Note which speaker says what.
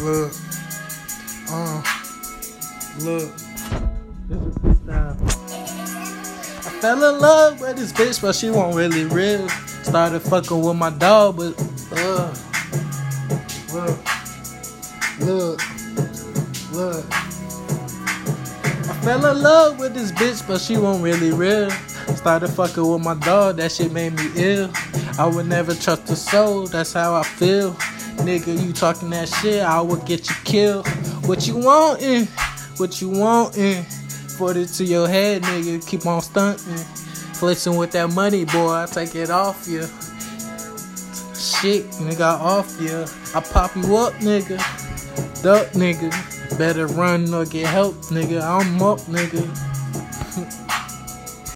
Speaker 1: Look. Uh. Look. This is freestyle. I fell in love with this bitch, but she won't really real. Started fucking with my dog, but uh. Look. Look. Look. I fell in love with this bitch, but she won't really real. Started fucking with my dog, that shit made me ill. I would never trust a soul, that's how I feel. Nigga, you talking that shit, I will get you killed. What you wantin'? What you wantin'? Put it to your head, nigga, keep on stunting. Flexing with that money, boy, I take it off you. Shit, nigga, off you. I pop you up, nigga. Duck, nigga. Better run or get help, nigga. I'm up, nigga.